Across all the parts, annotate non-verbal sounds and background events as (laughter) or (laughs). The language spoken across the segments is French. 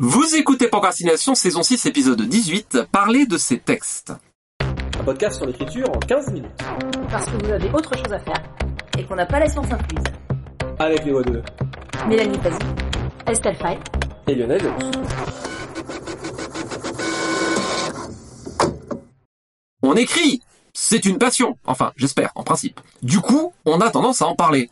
Vous écoutez Procrastination, saison 6, épisode 18, parler de ces textes. Un podcast sur l'écriture en 15 minutes. Parce que vous avez autre chose à faire et qu'on n'a pas la science incluse. Avec les voix de Mélanie Pazzi, Estelle Fay et Lionel Delous. On écrit C'est une passion. Enfin, j'espère, en principe. Du coup, on a tendance à en parler.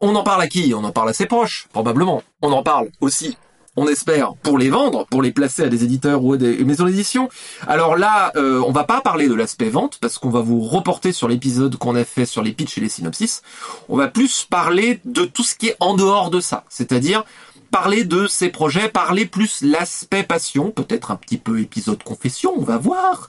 On en parle à qui? On en parle à ses proches, probablement. On en parle aussi on espère, pour les vendre, pour les placer à des éditeurs ou à des maisons d'édition. Alors là, euh, on va pas parler de l'aspect vente, parce qu'on va vous reporter sur l'épisode qu'on a fait sur les pitchs et les synopsis. On va plus parler de tout ce qui est en dehors de ça, c'est-à-dire parler de ces projets, parler plus l'aspect passion, peut-être un petit peu épisode confession, on va voir.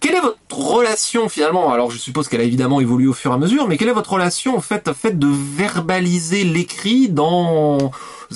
Quelle est votre relation finalement? Alors je suppose qu'elle a évidemment évolué au fur et à mesure, mais quelle est votre relation en fait, en fait de verbaliser l'écrit dans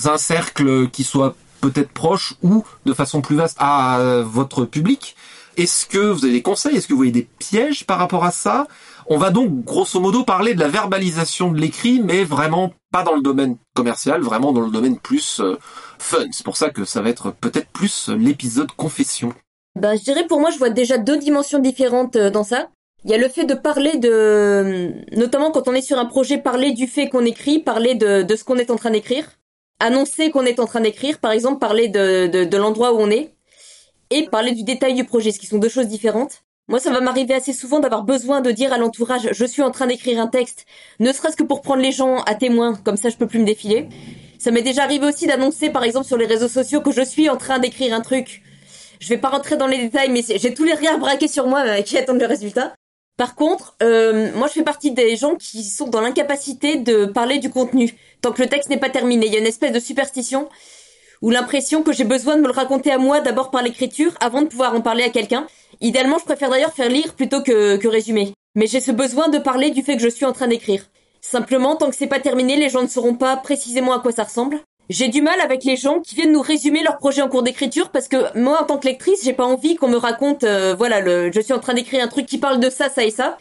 un cercle qui soit peut-être proche ou de façon plus vaste à euh, votre public. Est-ce que vous avez des conseils? Est-ce que vous voyez des pièges par rapport à ça? On va donc grosso modo parler de la verbalisation de l'écrit, mais vraiment pas dans le domaine commercial, vraiment dans le domaine plus euh, fun. C'est pour ça que ça va être peut-être plus l'épisode confession. Ben, je dirais pour moi, je vois déjà deux dimensions différentes euh, dans ça. Il y a le fait de parler de, notamment quand on est sur un projet, parler du fait qu'on écrit, parler de ce qu'on est en train d'écrire annoncer qu'on est en train d'écrire, par exemple parler de, de, l'endroit où on est, et parler du détail du projet, ce qui sont deux choses différentes. Moi, ça va m'arriver assez souvent d'avoir besoin de dire à l'entourage, je suis en train d'écrire un texte, ne serait-ce que pour prendre les gens à témoin, comme ça je peux plus me défiler. Ça m'est déjà arrivé aussi d'annoncer, par exemple, sur les réseaux sociaux que je suis en train d'écrire un truc. Je vais pas rentrer dans les détails, mais j'ai tous les regards braqués sur moi euh, qui attendent le résultat. Par contre, euh, moi je fais partie des gens qui sont dans l'incapacité de parler du contenu tant que le texte n'est pas terminé. Il y a une espèce de superstition ou l'impression que j'ai besoin de me le raconter à moi d'abord par l'écriture avant de pouvoir en parler à quelqu'un. Idéalement, je préfère d'ailleurs faire lire plutôt que, que résumer. Mais j'ai ce besoin de parler du fait que je suis en train d'écrire. Simplement, tant que c'est pas terminé, les gens ne sauront pas précisément à quoi ça ressemble. J'ai du mal avec les gens qui viennent nous résumer leur projet en cours d'écriture parce que moi, en tant que lectrice, j'ai pas envie qu'on me raconte, euh, voilà, le, je suis en train d'écrire un truc qui parle de ça, ça et ça.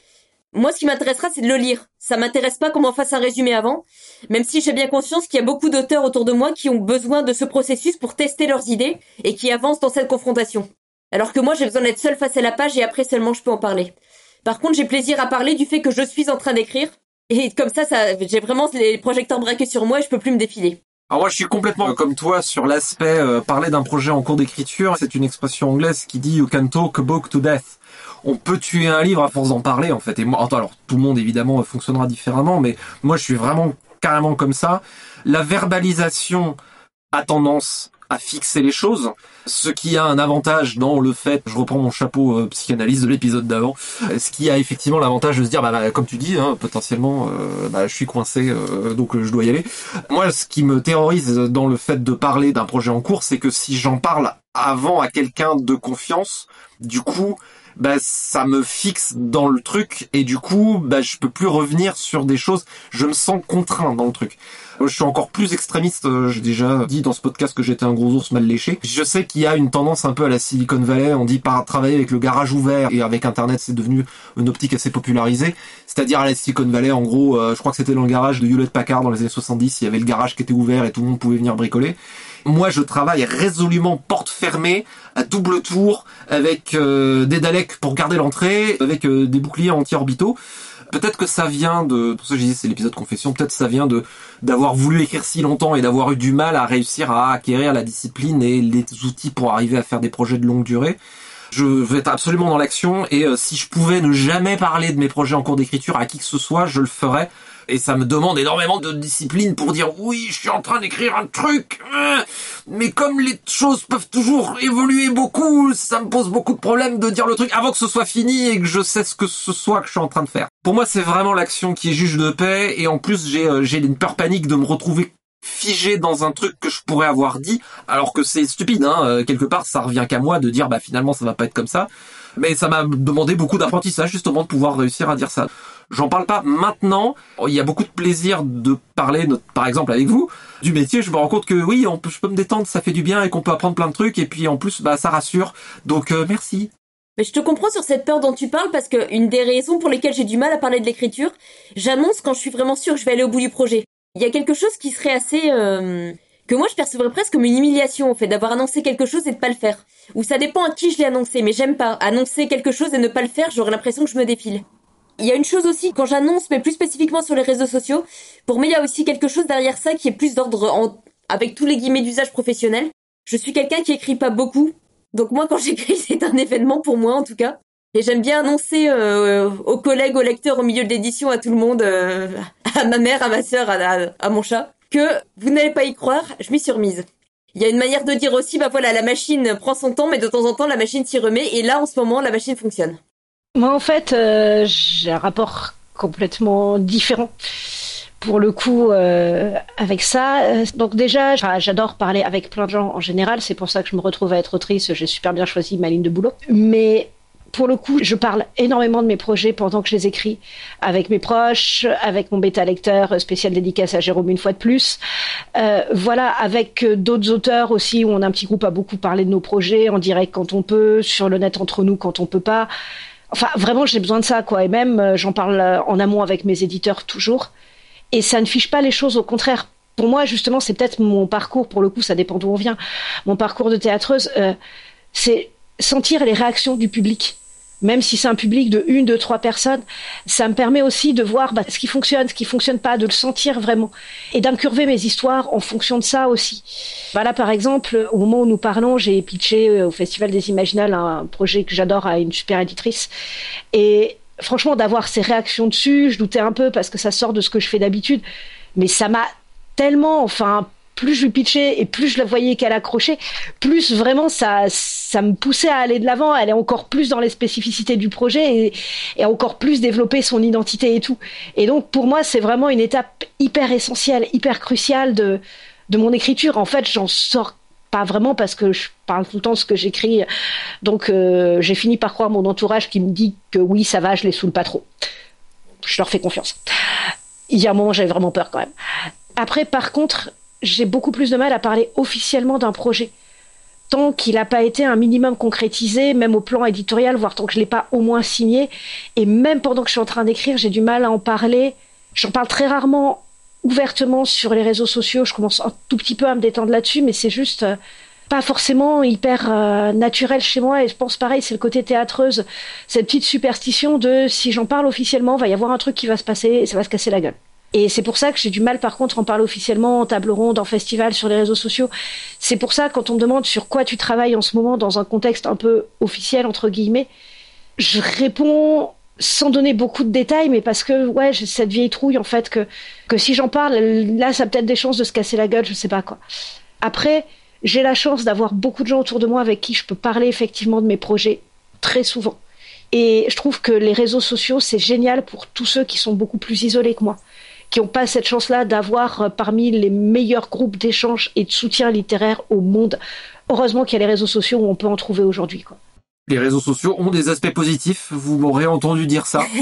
Moi, ce qui m'intéressera, c'est de le lire. Ça m'intéresse pas qu'on m'en fasse un résumé avant, même si j'ai bien conscience qu'il y a beaucoup d'auteurs autour de moi qui ont besoin de ce processus pour tester leurs idées et qui avancent dans cette confrontation. Alors que moi, j'ai besoin d'être seule face à la page et après seulement je peux en parler. Par contre, j'ai plaisir à parler du fait que je suis en train d'écrire et comme ça, ça j'ai vraiment les projecteurs braqués sur moi et je peux plus me défiler. Alors moi je suis complètement comme toi sur l'aspect euh, parler d'un projet en cours d'écriture. C'est une expression anglaise qui dit you can talk a book to death. On peut tuer un livre à force d'en parler en fait. Et moi, alors tout le monde évidemment fonctionnera différemment, mais moi je suis vraiment carrément comme ça. La verbalisation a tendance à fixer les choses, ce qui a un avantage dans le fait, je reprends mon chapeau euh, psychanalyse de l'épisode d'avant, ce qui a effectivement l'avantage de se dire, bah, bah comme tu dis, hein, potentiellement, euh, bah, je suis coincé, euh, donc je dois y aller. Moi, ce qui me terrorise dans le fait de parler d'un projet en cours, c'est que si j'en parle avant à quelqu'un de confiance, du coup, bah, ça me fixe dans le truc et du coup, bah, je peux plus revenir sur des choses. Je me sens contraint dans le truc. Je suis encore plus extrémiste. Euh, j'ai déjà dit dans ce podcast que j'étais un gros ours mal léché. Je sais qu'il y a une tendance un peu à la Silicon Valley. On dit par travailler avec le garage ouvert et avec Internet, c'est devenu une optique assez popularisée. C'est-à-dire à la Silicon Valley, en gros, euh, je crois que c'était dans le garage de Hewlett Packard dans les années 70. Il y avait le garage qui était ouvert et tout le monde pouvait venir bricoler. Moi, je travaille résolument porte fermée, à double tour, avec euh, des Daleks pour garder l'entrée, avec euh, des boucliers anti-orbitaux. Peut-être que ça vient de, pour ça que dis c'est l'épisode confession, peut-être ça vient de d'avoir voulu écrire si longtemps et d'avoir eu du mal à réussir à acquérir la discipline et les outils pour arriver à faire des projets de longue durée. Je vais être absolument dans l'action et euh, si je pouvais ne jamais parler de mes projets en cours d'écriture à qui que ce soit, je le ferais et ça me demande énormément de discipline pour dire oui, je suis en train d'écrire un truc, hein. mais comme les choses peuvent toujours évoluer beaucoup, ça me pose beaucoup de problèmes de dire le truc avant que ce soit fini et que je sais ce que ce soit que je suis en train de faire. Pour moi, c'est vraiment l'action qui est juge de paix et en plus j'ai euh, j'ai une peur panique de me retrouver figé dans un truc que je pourrais avoir dit, alors que c'est stupide, hein, euh, quelque part ça revient qu'à moi de dire bah finalement ça va pas être comme ça, mais ça m'a demandé beaucoup d'apprentissage justement de pouvoir réussir à dire ça. J'en parle pas maintenant. Il y a beaucoup de plaisir de parler, par exemple avec vous, du métier. Je me rends compte que oui, on peut, je peux me détendre, ça fait du bien et qu'on peut apprendre plein de trucs. Et puis en plus, bah, ça rassure. Donc euh, merci. Mais je te comprends sur cette peur dont tu parles parce que une des raisons pour lesquelles j'ai du mal à parler de l'écriture, j'annonce quand je suis vraiment sûre que je vais aller au bout du projet. Il y a quelque chose qui serait assez, euh, que moi je percevrais presque comme une humiliation, au fait, d'avoir annoncé quelque chose et de pas le faire. Ou ça dépend à qui je l'ai annoncé, mais j'aime pas. Annoncer quelque chose et ne pas le faire, j'aurais l'impression que je me défile. Il y a une chose aussi, quand j'annonce, mais plus spécifiquement sur les réseaux sociaux, pour moi il y a aussi quelque chose derrière ça qui est plus d'ordre avec tous les guillemets d'usage professionnel. Je suis quelqu'un qui écrit pas beaucoup, donc moi quand (laughs) j'écris c'est un événement pour moi en tout cas. Et j'aime bien annoncer euh, aux collègues, aux lecteurs, au milieu de l'édition, à tout le monde, euh, (laughs) à ma mère, à ma sœur, à, mon chat, que vous n'allez pas y croire, je m'y suis. Il y a une manière de dire aussi, bah voilà, la machine prend son temps, mais de temps en temps, la machine s'y remet, et là, en ce moment, la machine fonctionne. Moi, en fait, euh, j'ai un rapport complètement différent pour le coup euh, avec ça. Donc déjà, j'adore parler avec plein de gens en général. C'est pour ça que je me retrouve à être autrice. J'ai super bien choisi ma ligne de boulot. Mais pour le coup, je parle énormément de mes projets pendant que je les écris avec mes proches, avec mon bêta lecteur spécial dédicace à Jérôme une fois de plus. Euh, voilà, avec d'autres auteurs aussi où on a un petit groupe à beaucoup parler de nos projets en direct quand on peut, sur le net entre nous quand on peut pas. Enfin, vraiment, j'ai besoin de ça, quoi. Et même, euh, j'en parle en amont avec mes éditeurs toujours. Et ça ne fiche pas les choses, au contraire. Pour moi, justement, c'est peut-être mon parcours. Pour le coup, ça dépend d'où on vient. Mon parcours de théâtreuse, euh, c'est sentir les réactions du public même si c'est un public de une, deux, trois personnes, ça me permet aussi de voir bah, ce qui fonctionne, ce qui fonctionne pas, de le sentir vraiment, et d'incurver mes histoires en fonction de ça aussi. Voilà, par exemple, au moment où nous parlons, j'ai pitché euh, au Festival des Imaginales un projet que j'adore à une super éditrice, et franchement, d'avoir ces réactions dessus, je doutais un peu parce que ça sort de ce que je fais d'habitude, mais ça m'a tellement, enfin, plus je lui pitchais et plus je la voyais qu'elle accrochait, plus vraiment ça, ça me poussait à aller de l'avant, à aller encore plus dans les spécificités du projet et, et encore plus développer son identité et tout. Et donc pour moi, c'est vraiment une étape hyper essentielle, hyper cruciale de, de mon écriture. En fait, j'en sors pas vraiment parce que je parle tout le temps ce que j'écris. Donc euh, j'ai fini par croire mon entourage qui me dit que oui, ça va, je les saoule pas trop. Je leur fais confiance. Il y a un moment, j'avais vraiment peur quand même. Après, par contre, j'ai beaucoup plus de mal à parler officiellement d'un projet. Tant qu'il n'a pas été un minimum concrétisé, même au plan éditorial, voire tant que je ne l'ai pas au moins signé. Et même pendant que je suis en train d'écrire, j'ai du mal à en parler. J'en parle très rarement ouvertement sur les réseaux sociaux. Je commence un tout petit peu à me détendre là-dessus, mais c'est juste euh, pas forcément hyper euh, naturel chez moi. Et je pense pareil, c'est le côté théâtreuse, cette petite superstition de si j'en parle officiellement, va y avoir un truc qui va se passer et ça va se casser la gueule. Et c'est pour ça que j'ai du mal, par contre, en parler officiellement, en table ronde, en festival, sur les réseaux sociaux. C'est pour ça, quand on me demande sur quoi tu travailles en ce moment dans un contexte un peu officiel, entre guillemets, je réponds sans donner beaucoup de détails, mais parce que, ouais, j'ai cette vieille trouille, en fait, que, que si j'en parle, là, ça a peut-être des chances de se casser la gueule, je sais pas quoi. Après, j'ai la chance d'avoir beaucoup de gens autour de moi avec qui je peux parler effectivement de mes projets très souvent. Et je trouve que les réseaux sociaux, c'est génial pour tous ceux qui sont beaucoup plus isolés que moi qui n'ont pas cette chance-là d'avoir euh, parmi les meilleurs groupes d'échange et de soutien littéraire au monde. Heureusement qu'il y a les réseaux sociaux où on peut en trouver aujourd'hui. Quoi. Les réseaux sociaux ont des aspects positifs, vous m'aurez entendu dire ça. (laughs)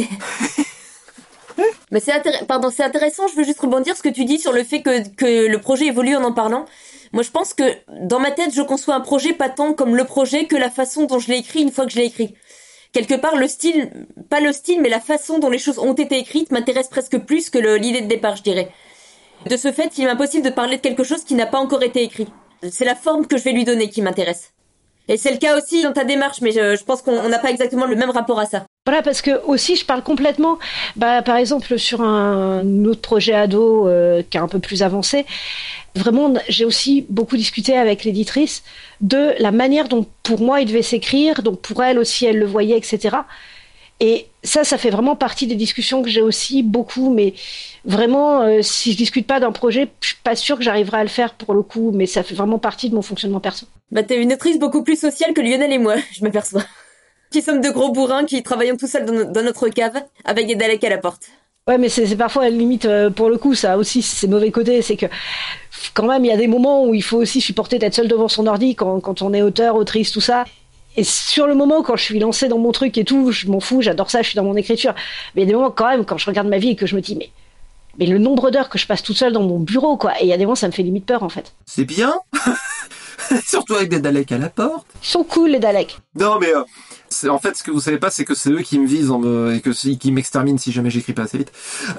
Mais c'est pardon, c'est intéressant. Je veux juste rebondir ce que tu dis sur le fait que, que le projet évolue en en parlant. Moi, je pense que dans ma tête, je conçois un projet pas tant comme le projet que la façon dont je l'ai écrit une fois que je l'ai écrit quelque part le style, pas le style, mais la façon dont les choses ont été écrites m'intéresse presque plus que l'idée de départ, je dirais. De ce fait, il est impossible de parler de quelque chose qui n'a pas encore été écrit. C'est la forme que je vais lui donner qui m'intéresse. Et c'est le cas aussi dans ta démarche, mais je, pense qu'on n'a pas exactement le même rapport à ça. Voilà, parce que aussi je parle complètement, bah, par exemple sur un autre projet ado euh, qui est un peu plus avancé, vraiment, j'ai aussi beaucoup discuté avec l'éditrice de la manière dont pour moi il devait s'écrire, donc pour elle aussi elle le voyait, etc. Et ça, ça fait vraiment partie des discussions que j'ai aussi beaucoup, mais vraiment, euh, si je discute pas d'un projet, je suis pas sûre que j'arriverai à le faire pour le coup, mais ça fait vraiment partie de mon fonctionnement perso. Bah t'es une autrice beaucoup plus sociale que Lionel et moi, (laughs) je m'aperçois. Qui sommes de gros bourrins qui travaillons tout seuls dans, notre cave, avec des Daleks à la porte. Ouais, mais c'est parfois à la limite, euh, pour le coup, ça aussi, c'est mauvais côté, c'est que quand même, il y a des moments où il faut aussi supporter d'être seul devant son ordi quand, quand on est auteur, autrice, tout ça. Et sur le moment, quand je suis lancée dans mon truc et tout, je m'en fous, j'adore ça, je suis dans mon écriture. Mais il y a des moments quand même, quand je regarde ma vie et que je me dis, mais, mais le nombre d'heures que je passe toute seule dans mon bureau, quoi. Et il y a des moments, ça me fait limite peur, en fait. C'est bien. (laughs) Surtout avec des Daleks à la porte. Ils sont cool, les Daleks. Non, mais euh, En fait ce que vous savez pas, c'est que c'est eux qui me visent en et que qui m'exterminent si jamais j'écris pas assez vite.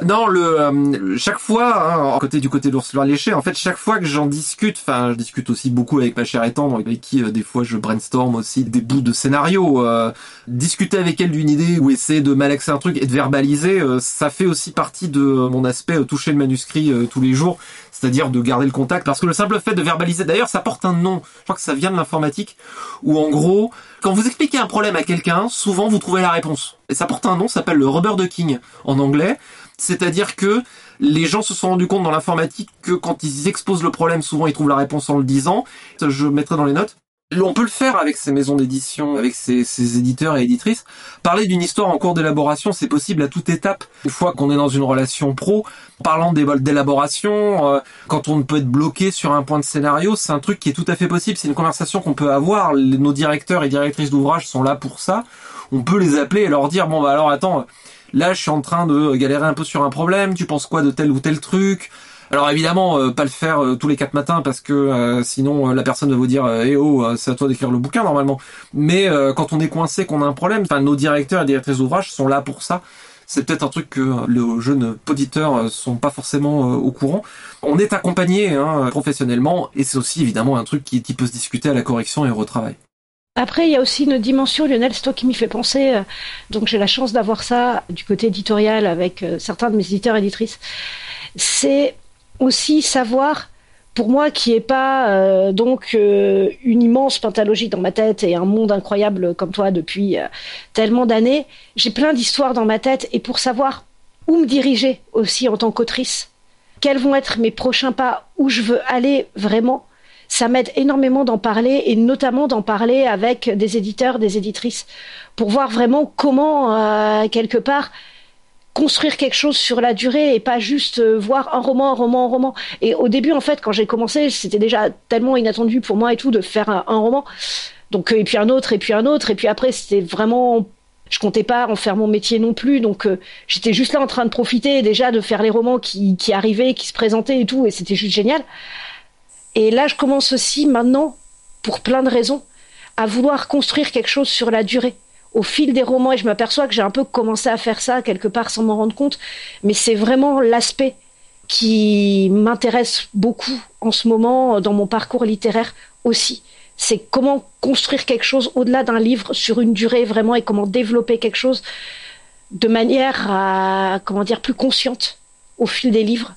Non, le euh, chaque fois, hein, côté du côté d'Ursula Léché, en fait, chaque fois que j'en discute, enfin, je discute aussi beaucoup avec ma chère et tendre, avec qui euh, des fois je brainstorm aussi des bouts de scénario. Euh, discuter avec elle d'une idée ou essayer de malaxer un truc et de verbaliser, ça fait aussi partie de mon aspect toucher le manuscrit tous les jours c'est-à-dire de garder le contact, parce que le simple fait de verbaliser, d'ailleurs ça porte un nom, je crois que ça vient de l'informatique, où en gros, quand vous expliquez un problème à quelqu'un, souvent vous trouvez la réponse. Et ça porte un nom, ça s'appelle le rubber ducking en anglais, c'est-à-dire que les gens se sont rendus compte dans l'informatique que quand ils exposent le problème, souvent ils trouvent la réponse en le disant. Je mettrai dans les notes. On peut le faire avec ces maisons d'édition, avec ces, éditeurs et éditrices. Parler d'une histoire en cours d'élaboration, c'est possible à toute étape. Une fois qu'on est dans une relation pro, parlant des vols d'élaboration, euh, quand on peut être bloqué sur un point de scénario, c'est un truc qui est tout à fait possible. C'est une conversation qu'on peut avoir. nos directeurs et directrices d'ouvrage sont là pour ça. On peut les appeler et leur dire bon bah alors attends, là je suis en train de galérer un peu sur un problème. Tu penses quoi de tel ou tel truc? Alors évidemment, euh, pas le faire euh, tous les quatre matins parce que euh, sinon la personne va vous dire eh oh c'est à toi d'écrire le bouquin normalement. Mais quand on est coincé, qu'on a un problème, enfin nos directeurs et directrices d'ouvrage sont là pour ça. C'est peut-être un truc que les jeunes auditeurs sont pas forcément au courant. On est accompagné hein, professionnellement et c'est aussi évidemment un truc qui, qui, peut se discuter à la correction et au retravail. Après, il y a aussi une dimension, Lionel, c'est toi qui m'y fait penser. donc j'ai la chance d'avoir ça du côté éditorial avec certains de mes éditeurs et éditrices. C'est aussi savoir, pour moi qui n'ai pas euh, donc euh, une immense pentalogie dans ma tête et un monde incroyable comme toi depuis euh, tellement d'années, j'ai plein d'histoires dans ma tête et pour savoir où me diriger aussi en tant qu'autrice, quels vont être mes prochains pas, où je veux aller vraiment, ça m'aide énormément d'en parler et notamment d'en parler avec des éditeurs, des éditrices, pour voir vraiment comment, quelque part, construire quelque chose sur la durée et pas juste euh, voir un roman, un roman, un roman. Et au début, en fait, quand j'ai commencé, c'était déjà tellement inattendu pour moi et tout de faire un, roman. Donc, euh, et puis un autre, et puis un autre, et puis après, c'était vraiment je comptais pas en faire mon métier non plus, donc euh, j'étais juste là en train de profiter déjà de faire les romans qui, qui arrivaient, qui se présentaient et tout, et c'était juste génial. Et là, je commence aussi maintenant, pour plein de raisons, à vouloir construire quelque chose sur la durée au fil des romans et je m'aperçois que j'ai un peu commencé à faire ça quelque part sans m'en rendre compte, mais c'est vraiment l'aspect qui m'intéresse beaucoup en ce moment dans mon parcours littéraire aussi. C'est comment construire quelque chose au-delà d'un livre sur une durée vraiment et comment développer quelque chose de manière à, comment dire, plus consciente au fil des livres.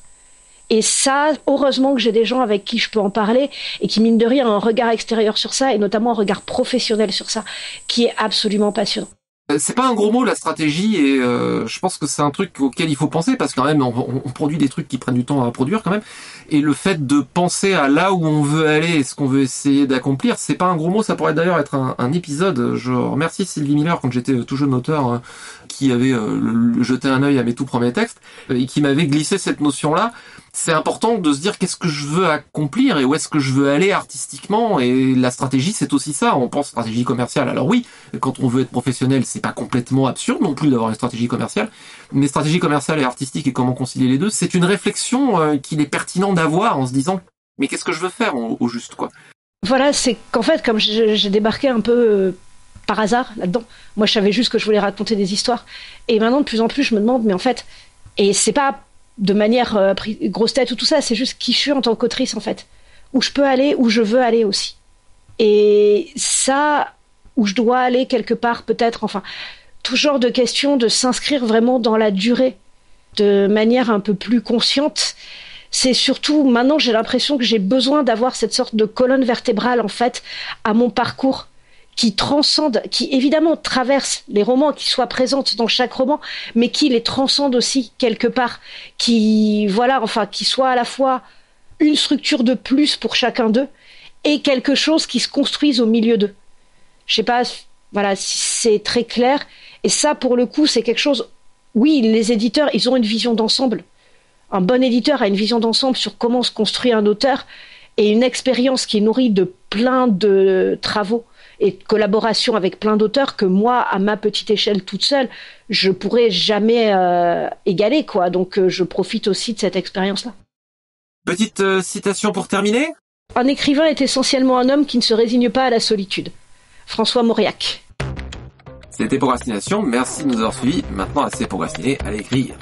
Et ça, heureusement que j'ai des gens avec qui je peux en parler et qui, mine de rien, ont un regard extérieur sur ça et notamment un regard professionnel sur ça qui est absolument passionnant. Euh, c'est pas un gros mot la stratégie et euh, je pense que c'est un truc auquel il faut penser parce que quand même on, produit des trucs qui prennent du temps à produire quand même. Et le fait de penser à là où on veut aller et ce qu'on veut essayer d'accomplir c'est pas un gros mot ça pourrait d'ailleurs être un, épisode. Je remercie Sylvie Miller quand j'étais tout jeune auteur hein, qui avait euh, jeté un œil à mes tout premiers textes et qui m'avait glissé cette notion là c'est important de se dire qu'est-ce que je veux accomplir et où est-ce que je veux aller artistiquement. Et la stratégie c'est aussi ça. On pense stratégie commerciale. Alors oui quand on veut être professionnel c'est pas complètement absurde non plus d'avoir une stratégie commerciale. Mais stratégie commerciale et artistique et comment concilier les deux c'est une réflexion euh, qu'il est pertinent d'avoir en se disant mais qu'est-ce que je veux faire au, juste quoi? Voilà c'est qu'en fait comme j'ai débarqué un peu euh, par hasard là-dedans moi je savais juste que je voulais raconter des histoires. Et maintenant de plus en plus je me demande mais en fait et c'est pas de manière euh, grosse tête ou tout ça, c'est juste qui je suis en tant qu'autrice en fait. Où je peux aller, où je veux aller aussi. Et ça, où je dois aller quelque part peut-être, enfin, tout genre de questions de s'inscrire vraiment dans la durée de manière un peu plus consciente. C'est surtout maintenant j'ai l'impression que j'ai besoin d'avoir cette sorte de colonne vertébrale en fait à mon parcours qui transcende, qui évidemment traverse les romans, qui soient présentes dans chaque roman, mais qui les transcende aussi quelque part, qui voilà, enfin, qui soit à la fois une structure de plus pour chacun d'eux et quelque chose qui se construise au milieu d'eux. Je sais pas, voilà, c'est très clair. Et ça, pour le coup, c'est quelque chose. Oui, les éditeurs, ils ont une vision d'ensemble. Un bon éditeur a une vision d'ensemble sur comment se construit un auteur et une expérience qui est nourrie de plein de travaux et de collaboration avec plein d'auteurs que moi, à ma petite échelle toute seule, je pourrais jamais euh, égaler. quoi. Donc euh, je profite aussi de cette expérience-là. Petite euh, citation pour terminer Un écrivain est essentiellement un homme qui ne se résigne pas à la solitude. François Mauriac. C'était Procrastination, merci de nous avoir suivis. Maintenant, assez procrastiné, à l'écrire.